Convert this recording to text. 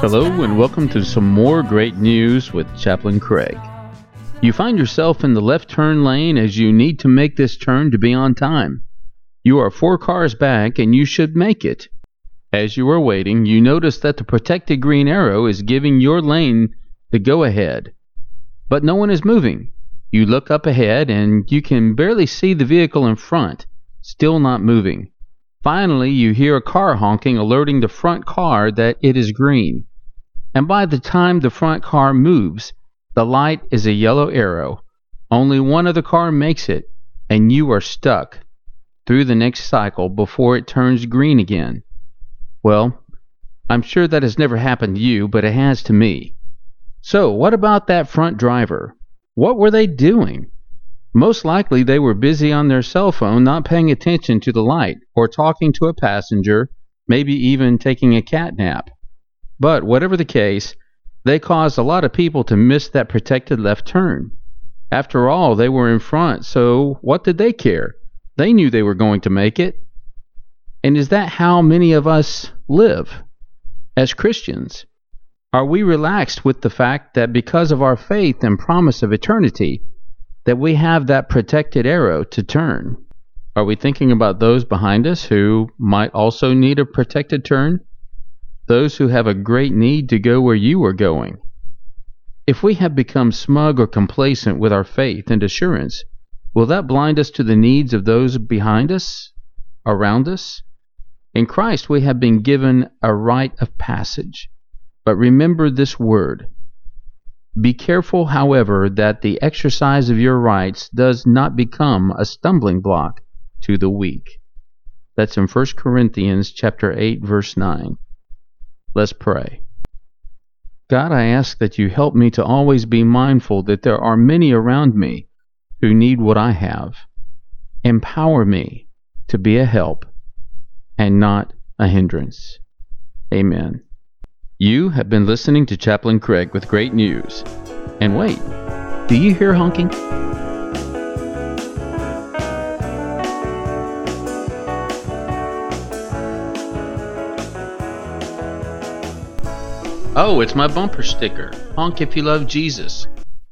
Hello, and welcome to some more great news with Chaplain Craig. You find yourself in the left turn lane as you need to make this turn to be on time. You are four cars back and you should make it. As you are waiting, you notice that the protected green arrow is giving your lane the go ahead. But no one is moving. You look up ahead and you can barely see the vehicle in front, still not moving. Finally, you hear a car honking, alerting the front car that it is green. And by the time the front car moves, the light is a yellow arrow. Only one other car makes it, and you are stuck through the next cycle before it turns green again. Well, I'm sure that has never happened to you, but it has to me. So, what about that front driver? What were they doing? Most likely they were busy on their cell phone, not paying attention to the light, or talking to a passenger, maybe even taking a cat nap. But whatever the case, they caused a lot of people to miss that protected left turn. After all, they were in front, so what did they care? They knew they were going to make it. And is that how many of us live as Christians? Are we relaxed with the fact that because of our faith and promise of eternity, that we have that protected arrow to turn? Are we thinking about those behind us who might also need a protected turn? Those who have a great need to go where you are going? If we have become smug or complacent with our faith and assurance, Will that blind us to the needs of those behind us, around us? In Christ we have been given a rite of passage. But remember this word. Be careful, however, that the exercise of your rights does not become a stumbling block to the weak. That's in 1 Corinthians chapter 8 verse 9. Let's pray. God, I ask that you help me to always be mindful that there are many around me who need what I have. Empower me to be a help and not a hindrance. Amen. You have been listening to Chaplain Craig with great news. And wait, do you hear honking? Oh, it's my bumper sticker. Honk if you love Jesus.